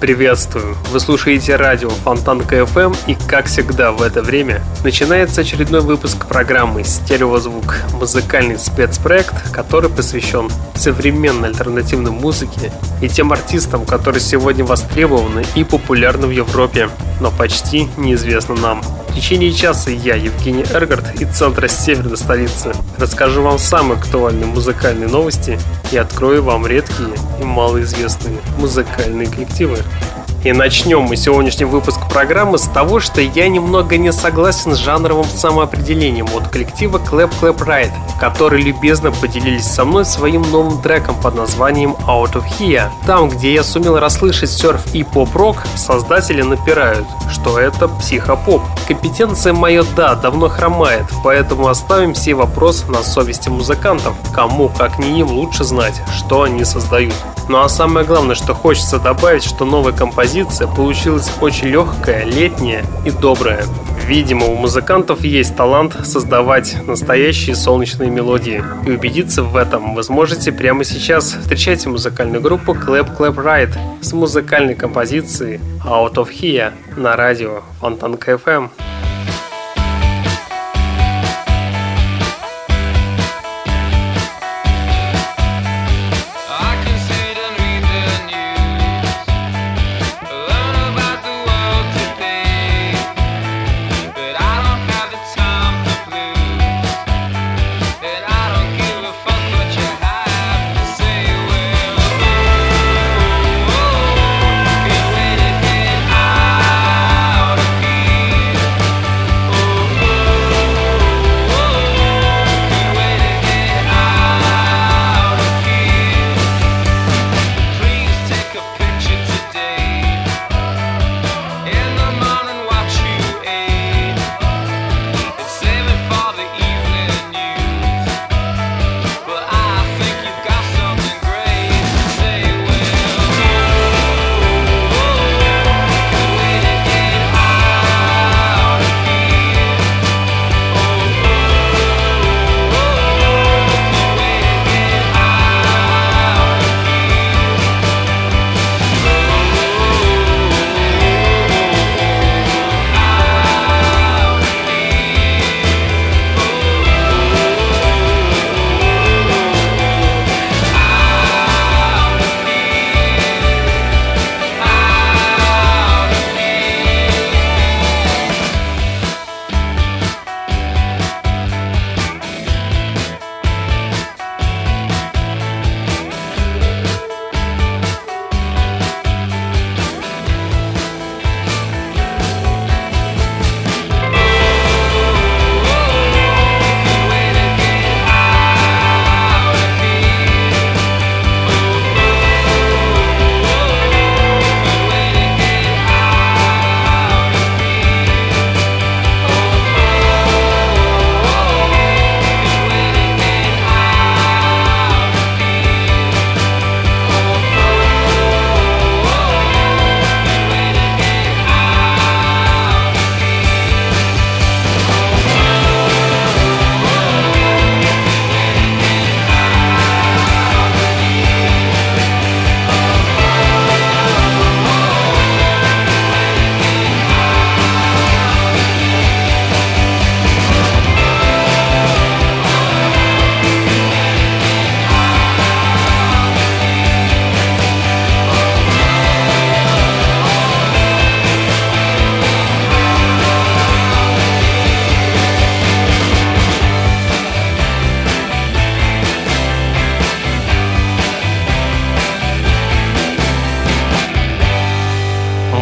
Приветствую! Вы слушаете радио Фонтанка FM и, как всегда в это время, начинается очередной выпуск программы «Стереозвук» – музыкальный спецпроект, который посвящен современной альтернативной музыке и тем артистам, которые сегодня востребованы и популярны в Европе, но почти неизвестны нам. В течение часа я, Евгений Эргард, из центра северной столицы, расскажу вам самые актуальные музыкальные новости и открою вам редкие и малоизвестные музыкальные коллективы. И начнем мы сегодняшний выпуск программы с того, что я немного не согласен с жанровым самоопределением от коллектива Clap Clap Ride, которые любезно поделились со мной своим новым треком под названием Out of Here. Там, где я сумел расслышать серф и поп-рок, создатели напирают, что это психопоп. Компетенция моя, да, давно хромает, поэтому оставим все вопросы на совести музыкантов. Кому, как не им, лучше знать, что они создают. Ну а самое главное, что хочется добавить, что новая композиция получилась очень легкая, летняя и добрая. Видимо, у музыкантов есть талант создавать настоящие солнечные мелодии. И убедиться в этом вы сможете прямо сейчас. Встречайте музыкальную группу Clap Clap Ride с музыкальной композицией Out of Here на радио Фонтанка FM.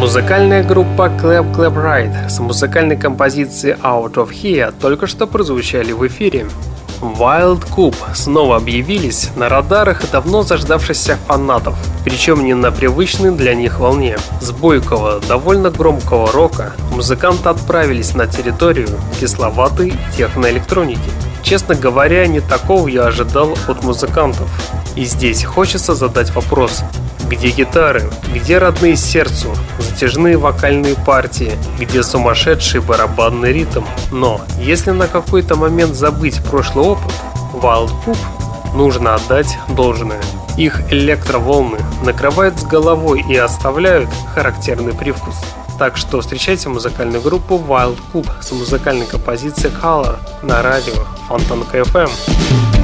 Музыкальная группа Clap Clap Ride с музыкальной композицией Out of Here только что прозвучали в эфире. Wild Cube снова объявились на радарах давно заждавшихся фанатов, причем не на привычной для них волне. С бойкого, довольно громкого рока музыканты отправились на территорию кисловатой техноэлектроники. Честно говоря, не такого я ожидал от музыкантов. И здесь хочется задать вопрос, где гитары, где родные сердцу, затяжные вокальные партии, где сумасшедший барабанный ритм. Но если на какой-то момент забыть прошлый опыт, Wild Poop нужно отдать должное. Их электроволны накрывают с головой и оставляют характерный привкус. Так что встречайте музыкальную группу Wild Cube с музыкальной композицией Color на радио Фонтанка FM.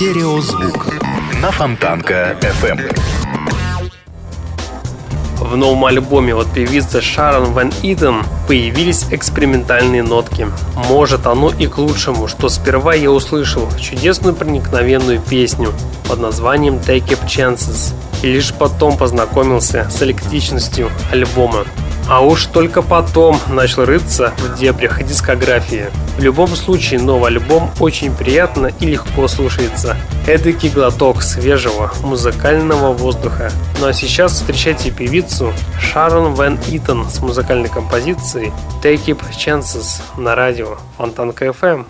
Стереозвук на Фонтанка FM. В новом альбоме от певицы Шарон Ван Иден появились экспериментальные нотки. Может оно и к лучшему, что сперва я услышал чудесную проникновенную песню под названием Take Up Chances и лишь потом познакомился с электричностью альбома. А уж только потом начал рыться в дебрях дискографии. В любом случае, новый альбом очень приятно и легко слушается. Эдакий глоток свежего музыкального воздуха. Ну а сейчас встречайте певицу Шарон Ван Итон с музыкальной композицией Take It Chances на радио Фонтанка FM.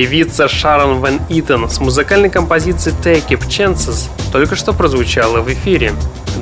Певица Шарон Ван Итон с музыкальной композицией Take It Chances только что прозвучала в эфире.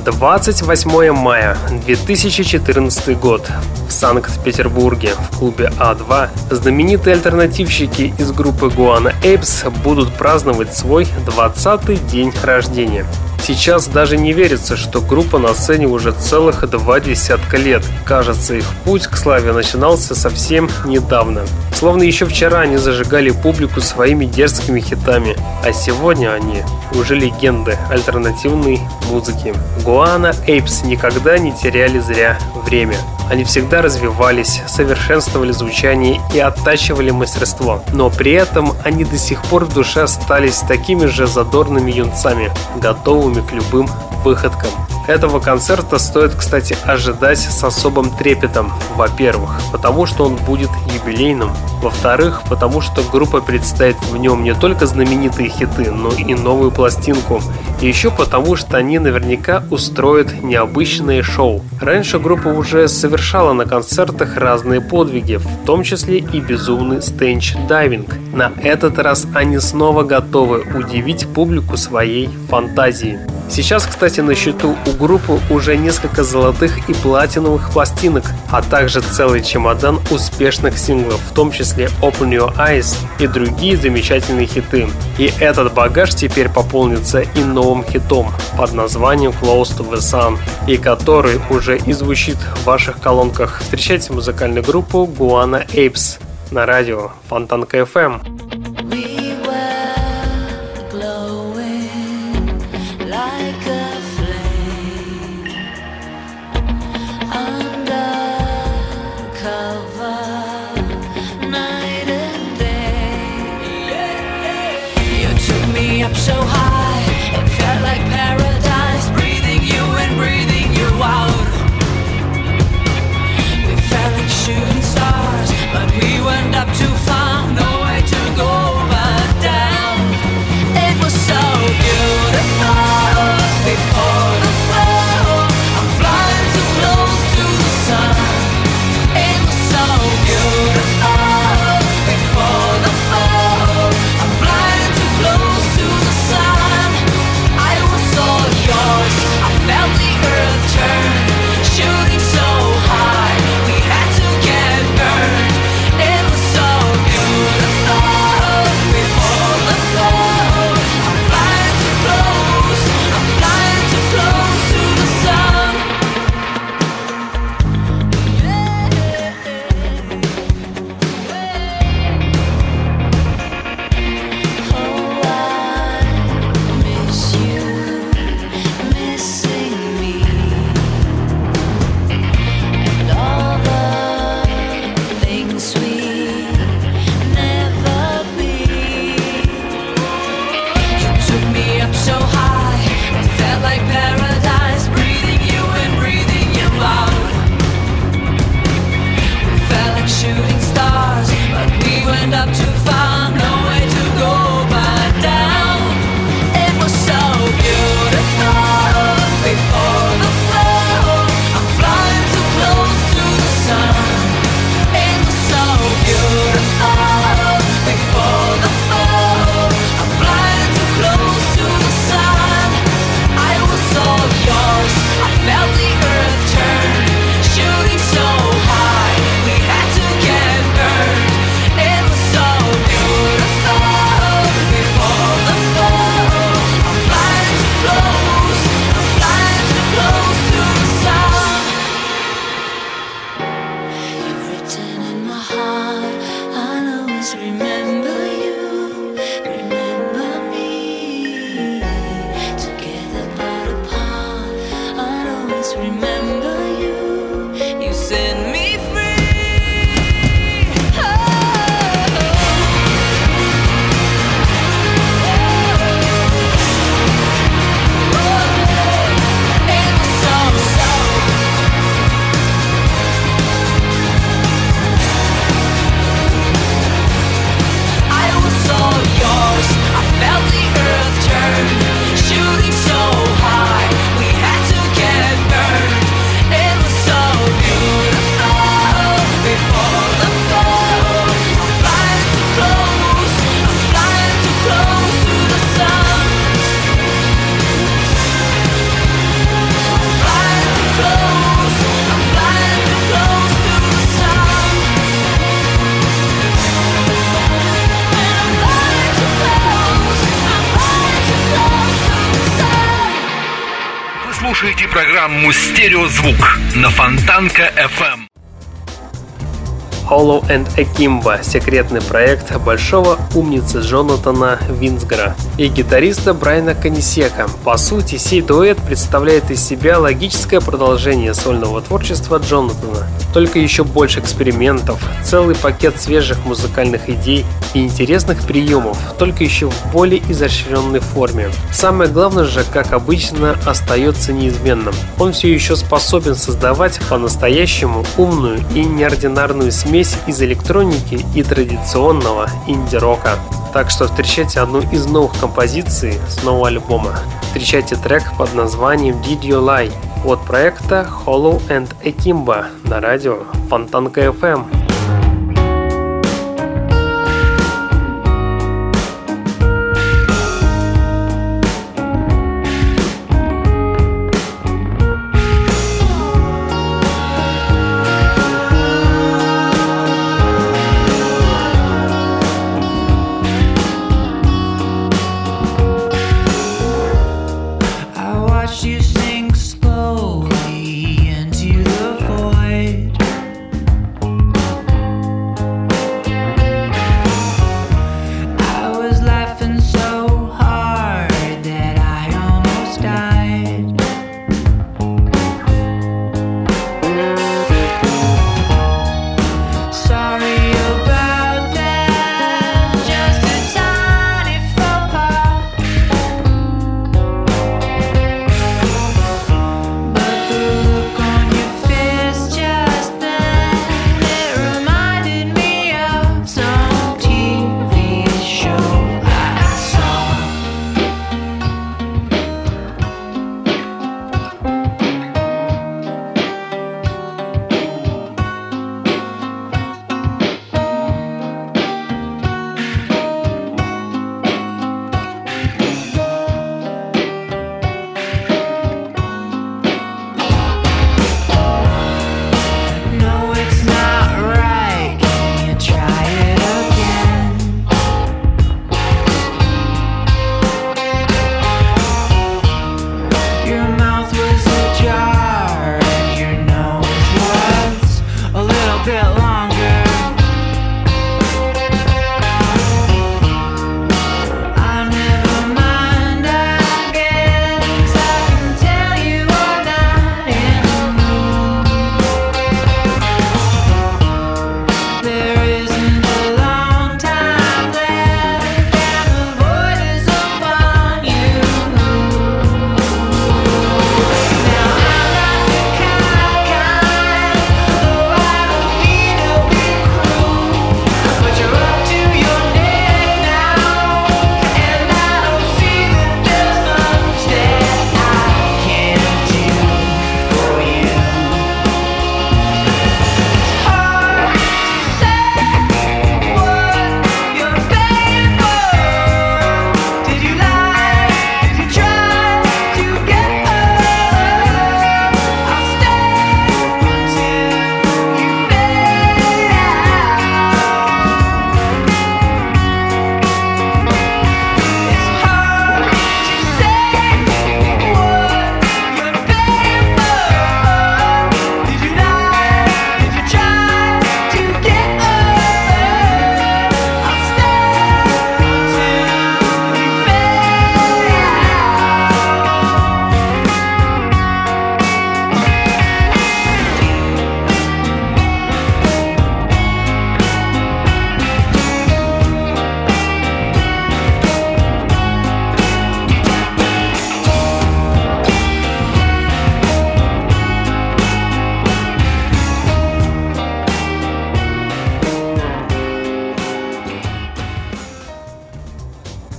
28 мая 2014 год в Санкт-Петербурге в клубе А2 знаменитые альтернативщики из группы Гуана Эйпс будут праздновать свой 20-й день рождения. Сейчас даже не верится, что группа на сцене уже целых два десятка лет. Кажется, их путь к славе начинался совсем недавно. Словно еще вчера они зажигали публику своими дерзкими хитами, а сегодня они уже легенды альтернативной музыки. Гуана Эйпс никогда не теряли зря время. Они всегда развивались, совершенствовали звучание и оттачивали мастерство. Но при этом они до сих пор в душе остались такими же задорными юнцами, готовыми к любым выходкам. Этого концерта стоит, кстати, ожидать с особым трепетом. Во-первых, потому что он будет юбилейным. Во-вторых, потому что группа представит в нем не только знаменитые хиты, но и новую пластинку. И еще потому, что они наверняка устроят необычное шоу. Раньше группа уже совершала на концертах разные подвиги, в том числе и безумный stage diving. На этот раз они снова готовы удивить публику своей фантазией. Сейчас, кстати, на счету у группы уже несколько золотых и платиновых пластинок, а также целый чемодан успешных синглов, в том числе Open Your Eyes и другие замечательные хиты. И этот багаж теперь пополнится и новым хитом под названием Close to the Sun, и который уже и звучит в ваших колонках. Встречайте музыкальную группу Guana Apes на радио Фонтанка FM. Программу «Стереозвук» на Фонтанка FM. Hollow and Akimbo – секретный проект большого умницы Джонатана Винсгара и гитариста Брайана Канисека. По сути, сей дуэт представляет из себя логическое продолжение сольного творчества Джонатана. Только еще больше экспериментов, целый пакет свежих музыкальных идей и интересных приемов, только еще в более изощренной форме. Самое главное же, как обычно, остается неизменным. Он все еще способен создавать по-настоящему умную и неординарную смесь из электроники и традиционного инди-рока. Так что встречайте одну из новых композиций с нового альбома. Встречайте трек под названием Did You Lie от проекта Hollow and Akimbo на радио Фонтанка FM.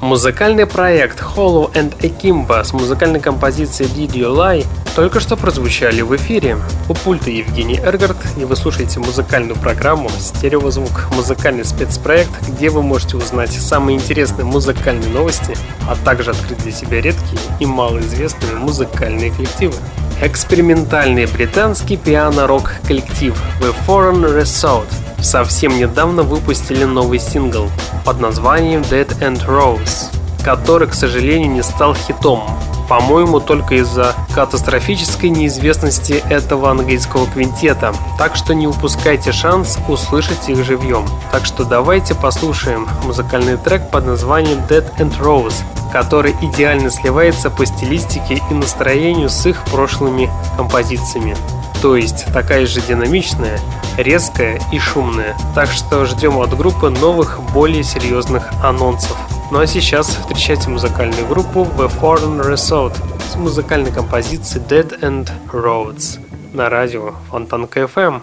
Музыкальный проект Hollow and Akimbo с музыкальной композицией Did You Lie только что прозвучали в эфире. У пульта Евгений Эргард, и вы слушаете музыкальную программу «Стереозвук» – музыкальный спецпроект, где вы можете узнать самые интересные музыкальные новости, а также открыть для себя редкие и малоизвестные музыкальные коллективы. Экспериментальный британский пиано-рок коллектив The Foreign Resort совсем недавно выпустили новый сингл под названием Dead and Rose, который, к сожалению, не стал хитом. По-моему, только из-за катастрофической неизвестности этого английского квинтета. Так что не упускайте шанс услышать их живьем. Так что давайте послушаем музыкальный трек под названием Dead and Rose, который идеально сливается по стилистике и настроению с их прошлыми композициями. То есть такая же динамичная, резкая и шумная. Так что ждем от группы новых, более серьезных анонсов. Ну а сейчас встречайте музыкальную группу The Foreign Resort с музыкальной композицией Dead End Roads на радио Фонтанка FM.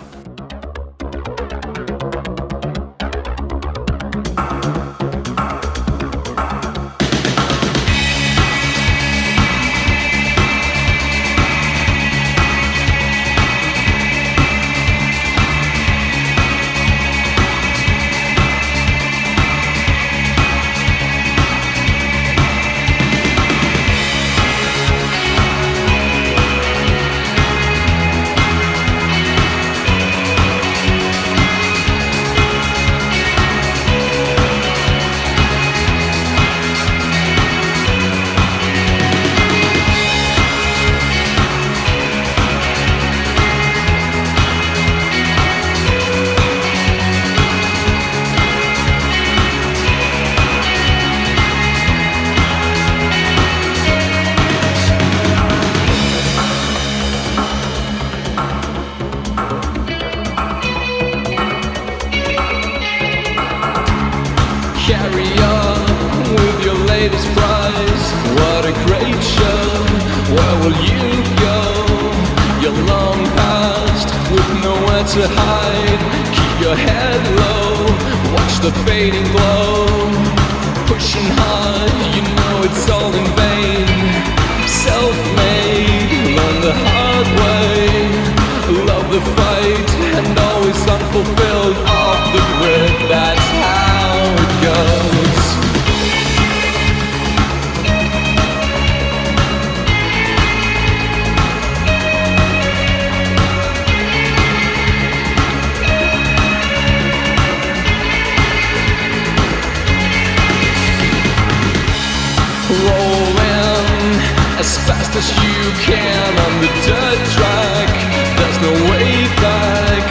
As fast as you can on the dirt track. There's no way back.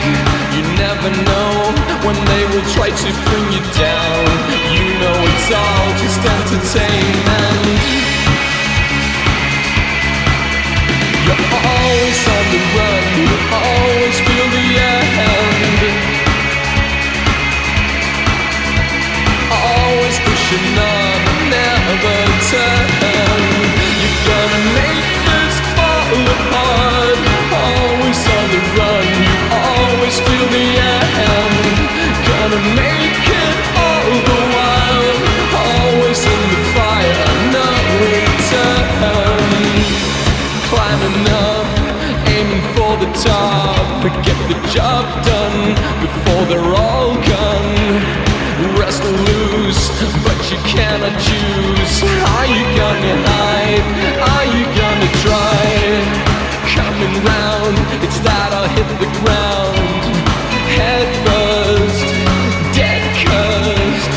You never know when they will try to bring you down. You know it's all just entertainment. You're always on the run. Top. Get the job done before they're all gone rest or lose, but you cannot choose. Are you gonna hide? Are you gonna try? Coming round, it's that I'll hit the ground. Head first, dead cursed.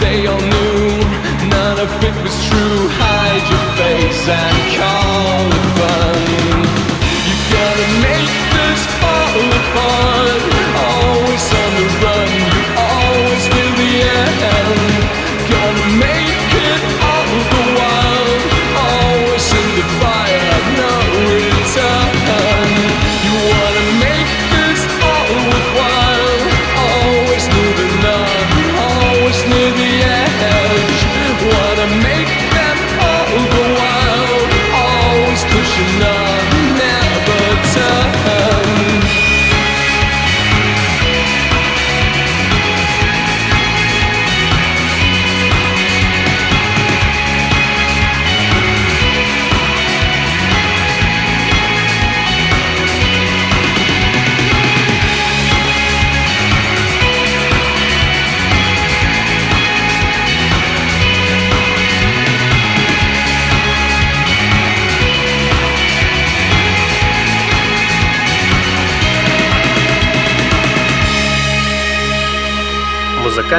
They all knew none of it was true. Hide your face and call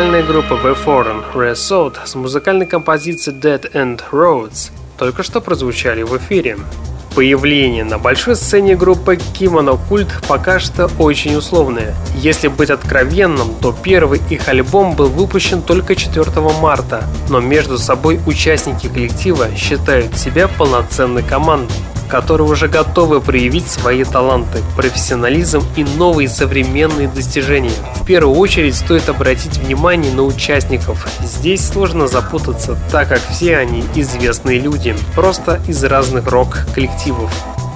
Музыкальная группа The Foreign Resort с музыкальной композицией Dead End Roads только что прозвучали в эфире. Появление на большой сцене группы Kimono Cult пока что очень условное. Если быть откровенным, то первый их альбом был выпущен только 4 марта, но между собой участники коллектива считают себя полноценной командой которые уже готовы проявить свои таланты, профессионализм и новые современные достижения. В первую очередь стоит обратить внимание на участников. Здесь сложно запутаться, так как все они известные люди, просто из разных рок-коллективов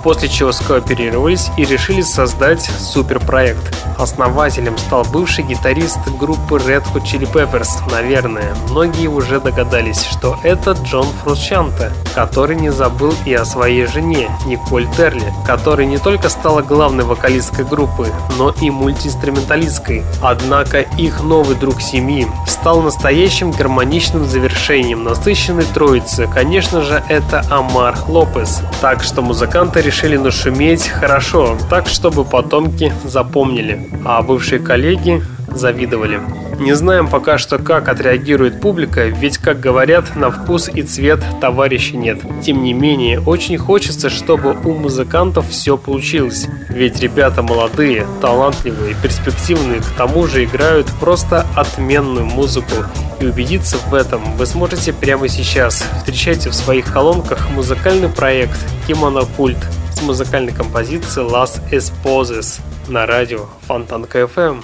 после чего скооперировались и решили создать суперпроект. Основателем стал бывший гитарист группы Red Hot Chili Peppers. Наверное, многие уже догадались, что это Джон Фрусчанте, который не забыл и о своей жене, Николь Терли, которая не только стала главной вокалисткой группы, но и мультиинструменталисткой. Однако их новый друг семьи стал настоящим гармоничным завершением насыщенной троицы. Конечно же, это Амар Лопес. Так что музыканты решили решили нашуметь хорошо, так чтобы потомки запомнили, а бывшие коллеги завидовали. Не знаем пока что, как отреагирует публика, ведь, как говорят, на вкус и цвет товарища нет. Тем не менее, очень хочется, чтобы у музыкантов все получилось. Ведь ребята молодые, талантливые, перспективные, к тому же играют просто отменную музыку. И убедиться в этом вы сможете прямо сейчас. Встречайте в своих колонках музыкальный проект Cult с музыкальной композицией Las Esposes на радио Фонтанка FM.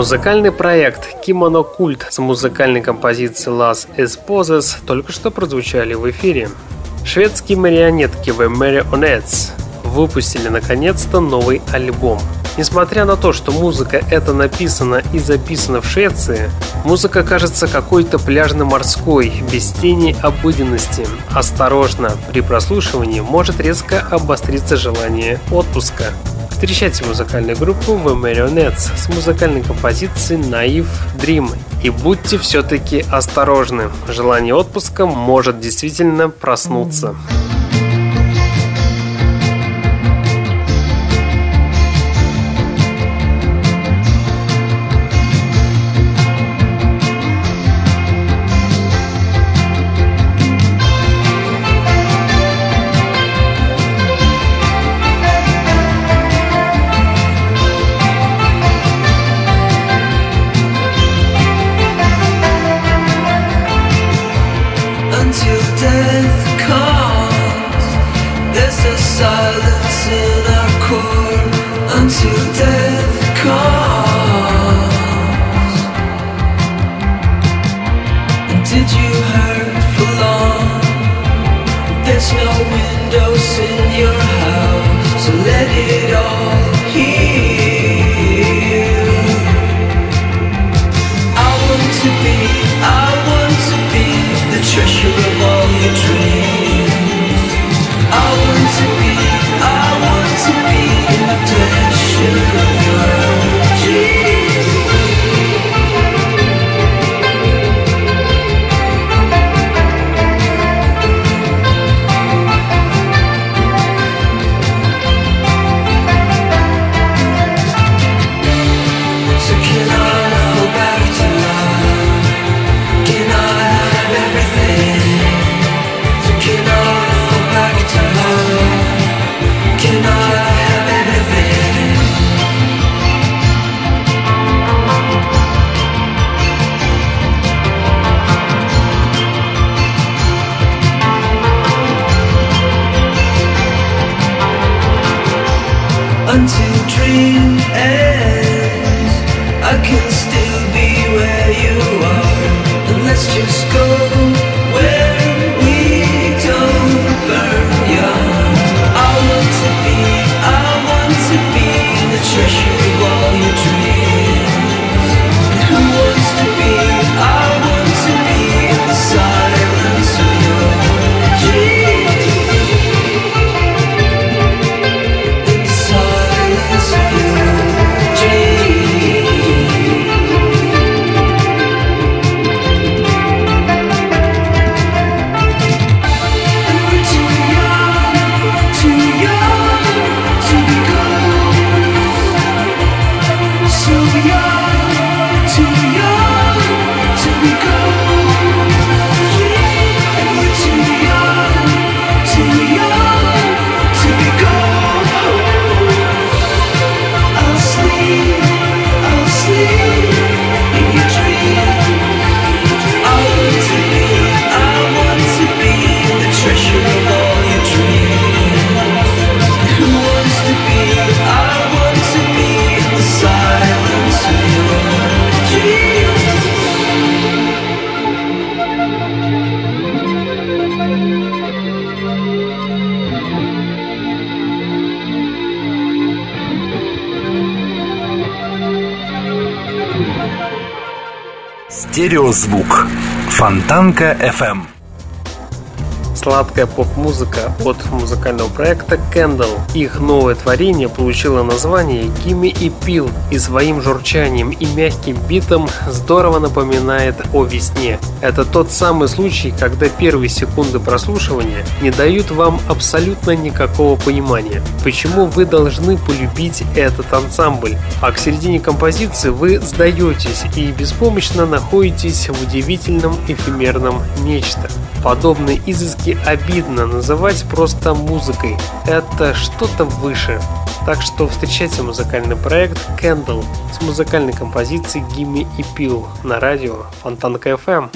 Музыкальный проект Kimono Cult с музыкальной композицией Las Esposes только что прозвучали в эфире. Шведские марионетки The Marionettes выпустили наконец-то новый альбом. Несмотря на то, что музыка эта написана и записана в Швеции, музыка кажется какой-то пляжно-морской, без тени обыденности. Осторожно, при прослушивании может резко обостриться желание отпуска. Встречайте музыкальную группу The Marionettes с музыкальной композицией Naive Dream. И будьте все-таки осторожны, желание отпуска может действительно проснуться. until Фонтанка FM. Сладкая поп-музыка от музыкального проекта Candle. Их новое творение получило название Gimme и Пил и своим журчанием и мягким битом здорово напоминает о весне. Это тот самый случай, когда первые секунды прослушивания не дают вам абсолютно никакого понимания, почему вы должны полюбить этот ансамбль, а к середине композиции вы сдаетесь и беспомощно находитесь в удивительном эфемерном нечто. Подобные изыски обидно называть просто музыкой. Это что-то выше. Так что встречайте музыкальный проект Candle с музыкальной композицией Gimme и Пил на радио Фонтанка FM.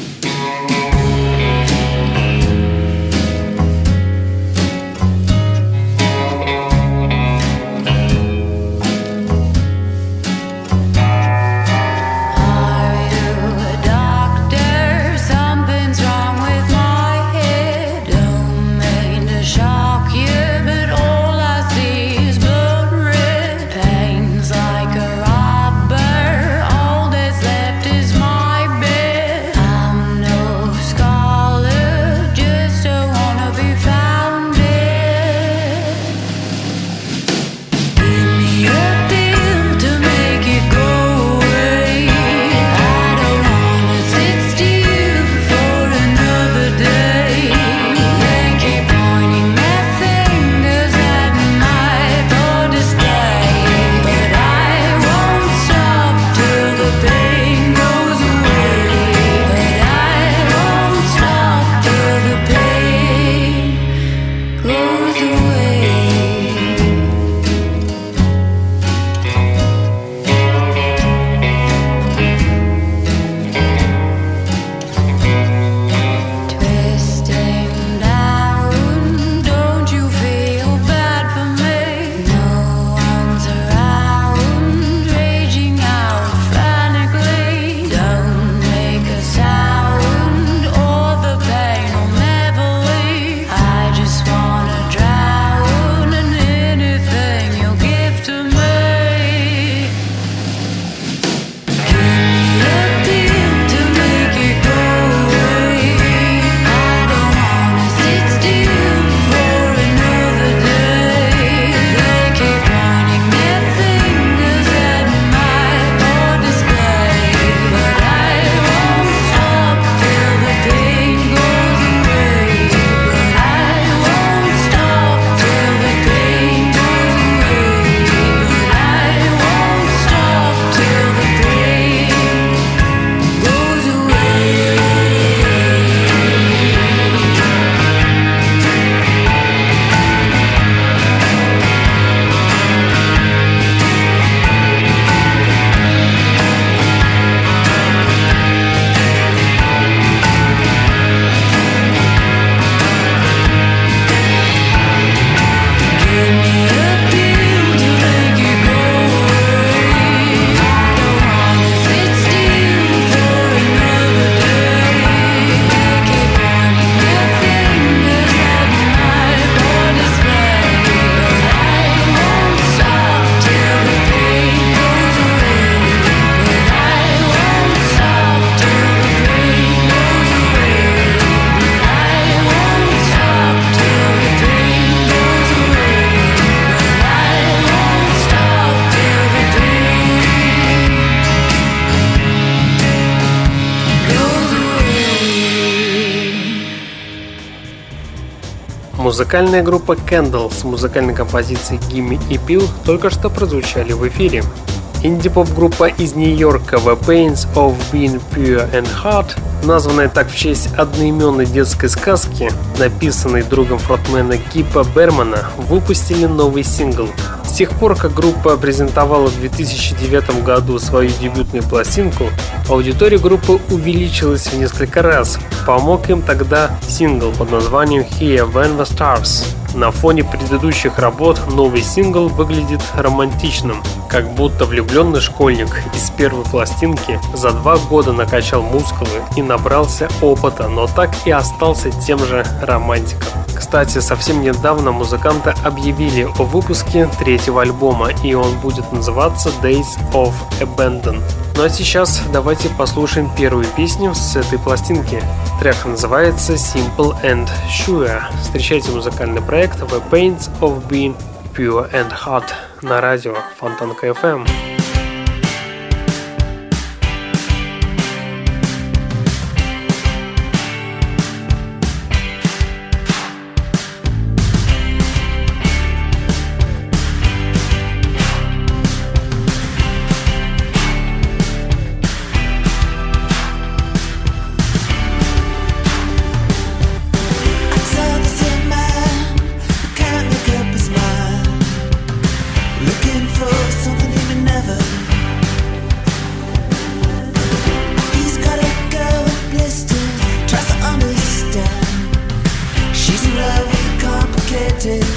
Музыкальная группа Candle с музыкальной композицией Gimme и Pill только что прозвучали в эфире. Инди-поп-группа из Нью-Йорка The Pains of Being Pure and Hard, названная так в честь одноименной детской сказки, написанной другом фронтмена Кипа Бермана, выпустили новый сингл. С тех пор, как группа презентовала в 2009 году свою дебютную пластинку, аудитория группы увеличилась в несколько раз. Помог им тогда сингл под названием Here When the Stars. На фоне предыдущих работ новый сингл выглядит романтичным, как будто влюбленный школьник из первой пластинки за два года накачал мускулы и набрался опыта, но так и остался тем же романтиком. Кстати, совсем недавно музыканты объявили о выпуске третьего альбома, и он будет называться Days of Abandon. Ну а сейчас давайте послушаем первую песню с этой пластинки. Трек называется Simple and Sure. Встречайте музыкальный проект The Pains of Being Pure and Hot на радио Фонтанка FM. city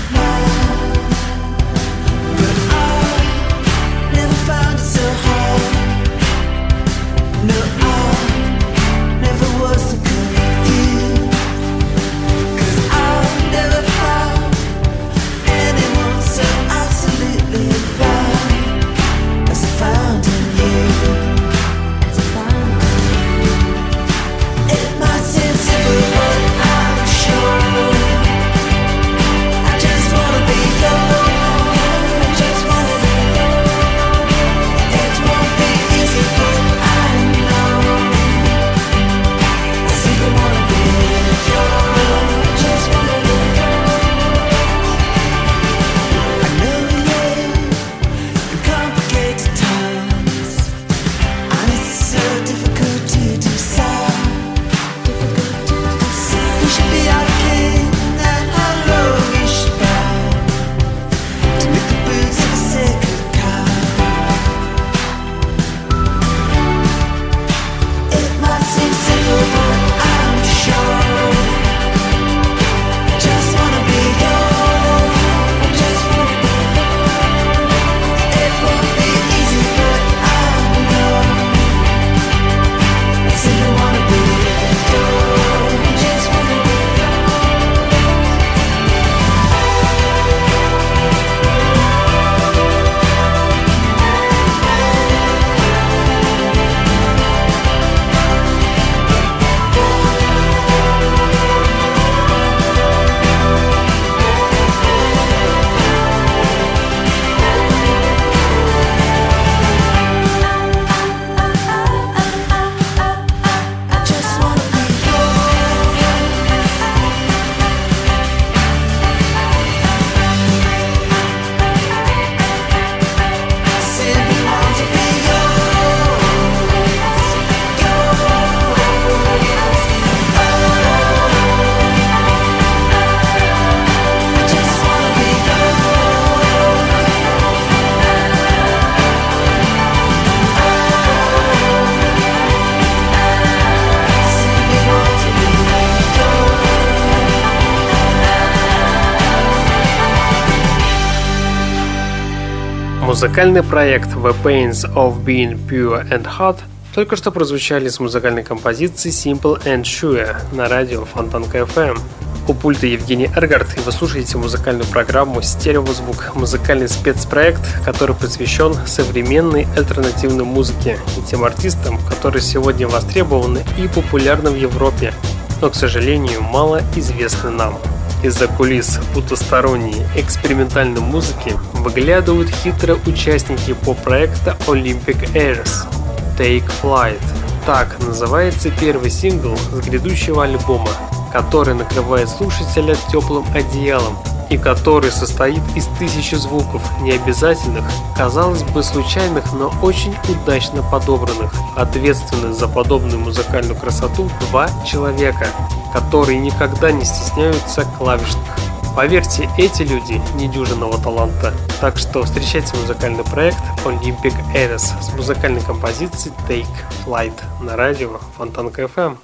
Музыкальный проект The Pains of Being Pure and Hot только что прозвучали с музыкальной композицией Simple and Sure на радио Фонтанка FM. У пульта Евгений Эргард, и вы слушаете музыкальную программу «Стереозвук», музыкальный спецпроект, который посвящен современной альтернативной музыке и тем артистам, которые сегодня востребованы и популярны в Европе, но, к сожалению, мало известны нам. Из-за кулис потусторонней экспериментальной музыки выглядывают хитрые участники поп-проекта Olympic Airs Take Flight. Так называется первый сингл с грядущего альбома который накрывает слушателя теплым одеялом и который состоит из тысячи звуков, не обязательных, казалось бы, случайных, но очень удачно подобранных. Ответственны за подобную музыкальную красоту два человека, которые никогда не стесняются клавишных. Поверьте, эти люди недюжинного таланта. Так что встречайте музыкальный проект Olympic Eras с музыкальной композицией Take Flight на радио Фонтанка FM.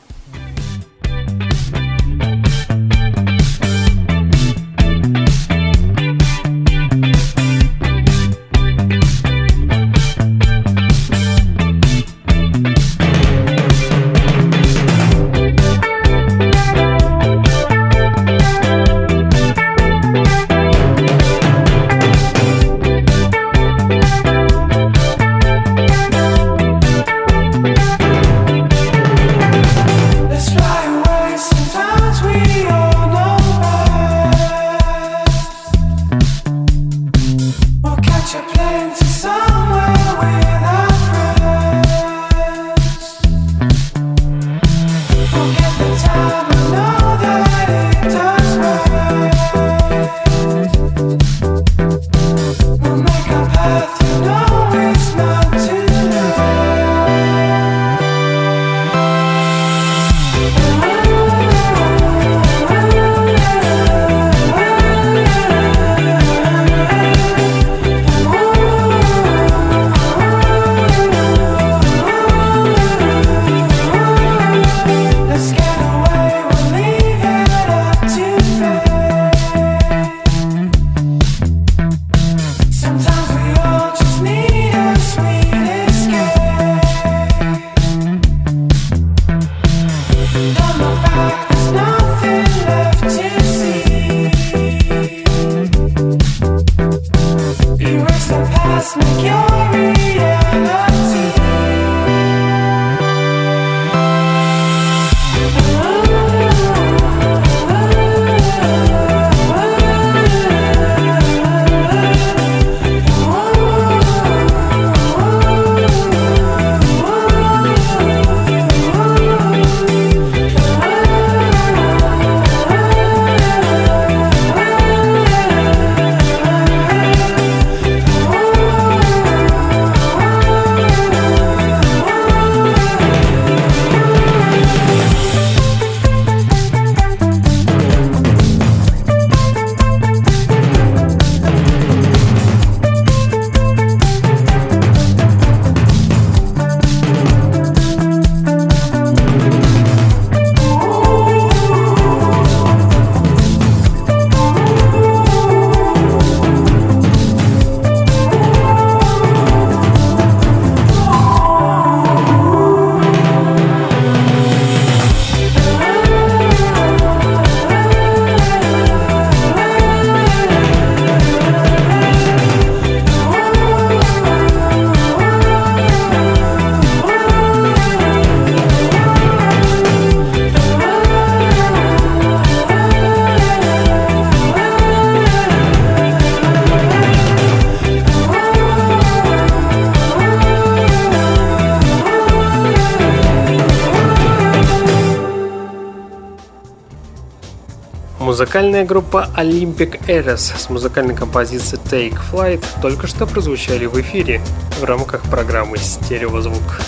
Музыкальная группа Olympic Eras с музыкальной композицией Take Flight только что прозвучали в эфире в рамках программы «Стереозвук».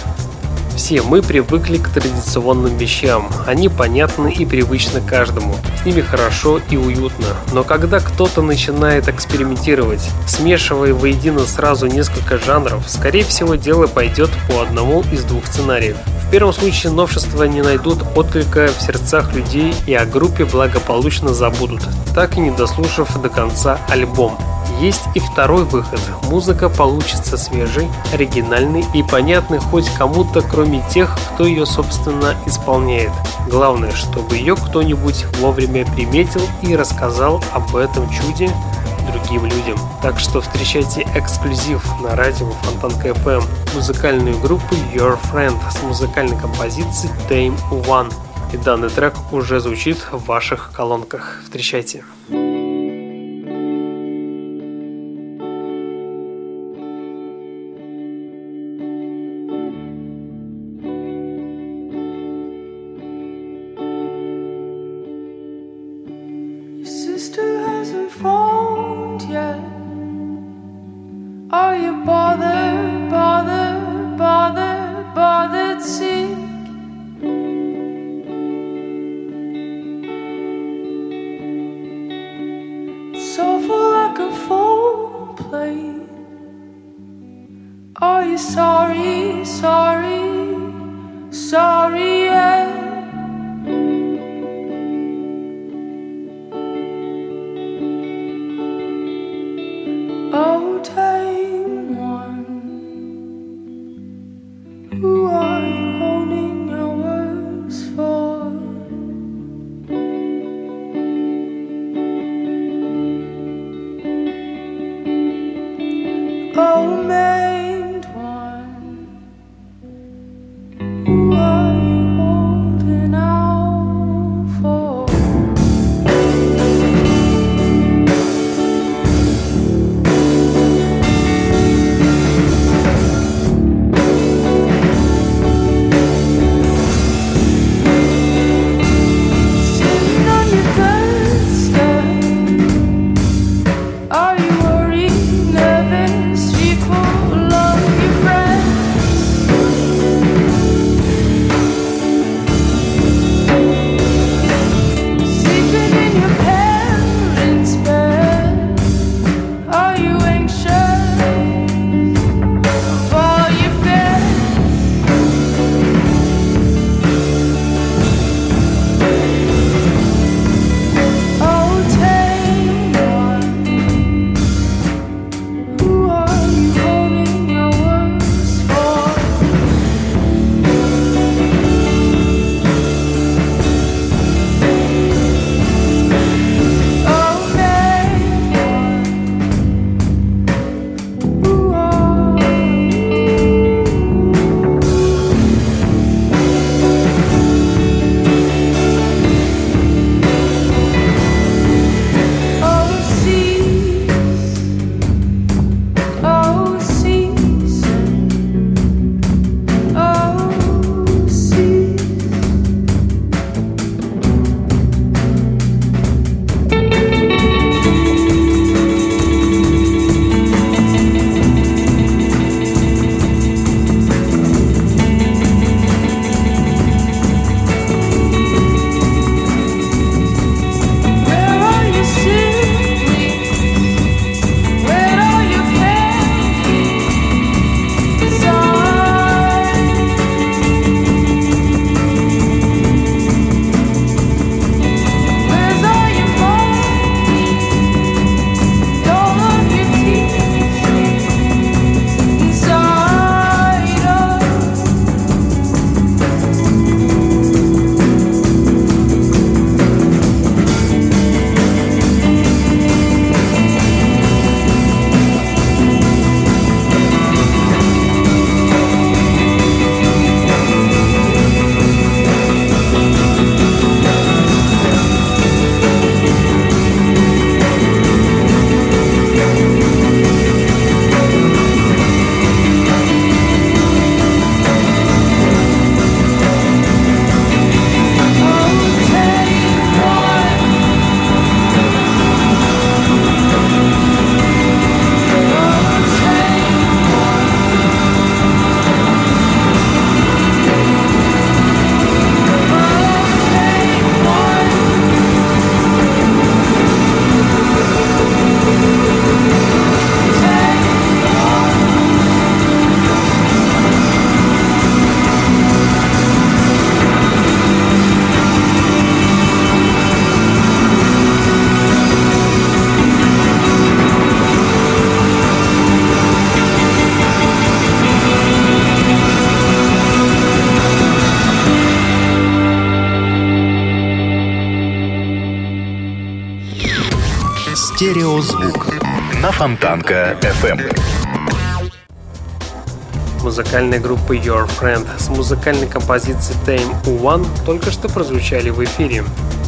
Все мы привыкли к традиционным вещам. Они понятны и привычны каждому. С ними хорошо и уютно. Но когда кто-то начинает экспериментировать, смешивая воедино сразу несколько жанров, скорее всего дело пойдет по одному из двух сценариев. Первом случае новшества не найдут отклика в сердцах людей и о группе благополучно забудут, так и не дослушав до конца альбом. Есть и второй выход. Музыка получится свежей, оригинальной и понятной хоть кому-то, кроме тех, кто ее, собственно, исполняет. Главное, чтобы ее кто-нибудь вовремя приметил и рассказал об этом чуде другим людям. Так что встречайте эксклюзив на радио Фонтанка FM музыкальную группу Your Friend с музыкальной композицией Tame One. И данный трек уже звучит в ваших колонках. Встречайте. Thank Фонтанка FM. Музыкальная группа Your Friend с музыкальной композицией Time One только что прозвучали в эфире.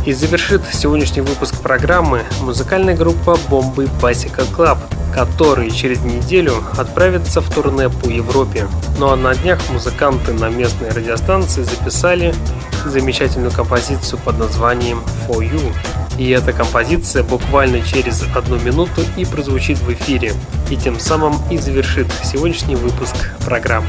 И завершит сегодняшний выпуск программы музыкальная группа Bombay Bicycle Club, которые через неделю отправятся в турне по Европе. Ну а на днях музыканты на местной радиостанции записали замечательную композицию под названием For You. И эта композиция буквально через одну минуту и прозвучит в эфире, и тем самым и завершит сегодняшний выпуск программы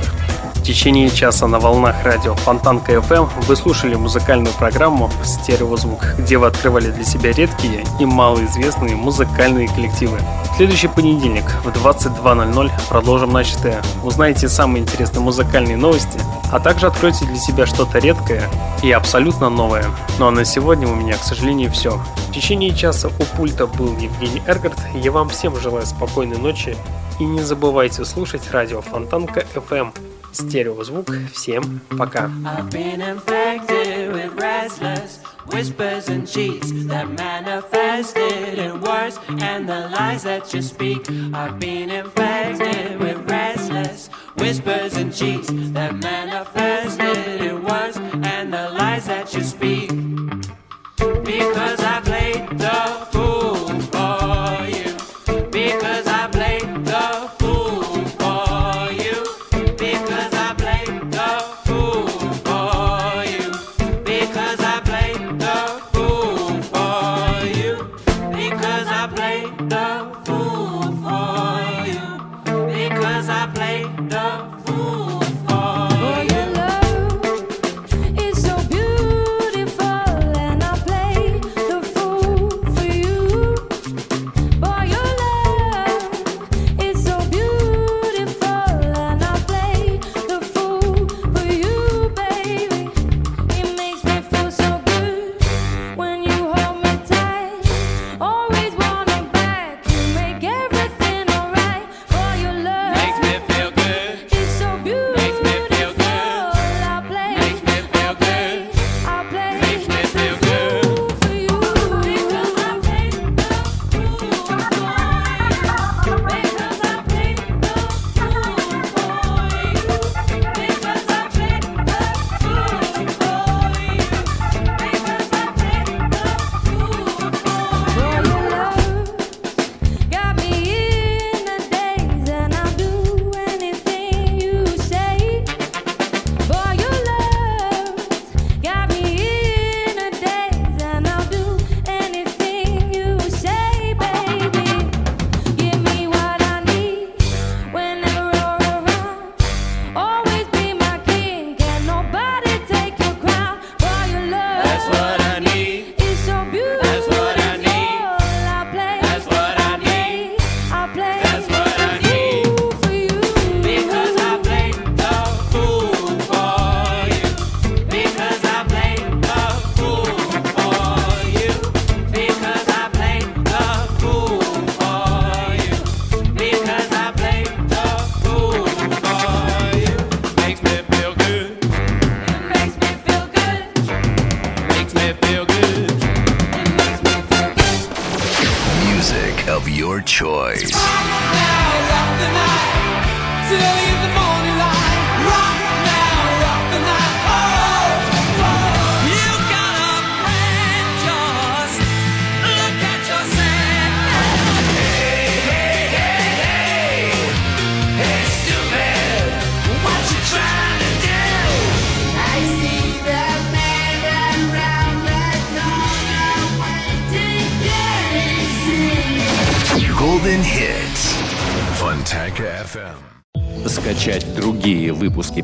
течение часа на волнах радио Фонтан КФМ вы слушали музыкальную программу «Стереозвук», где вы открывали для себя редкие и малоизвестные музыкальные коллективы. В следующий понедельник в 22.00 продолжим начатое. Узнаете самые интересные музыкальные новости, а также откройте для себя что-то редкое и абсолютно новое. Ну а на сегодня у меня, к сожалению, все. В течение часа у пульта был Евгений Эргард. Я вам всем желаю спокойной ночи и не забывайте слушать радио Фонтанка FM Стереозвук. Всем пока. Whispers and cheats that manifested in words and the lies that you speak. I've been infected with restless whispers and cheats that manifested in words and the lies that you speak. Because I played the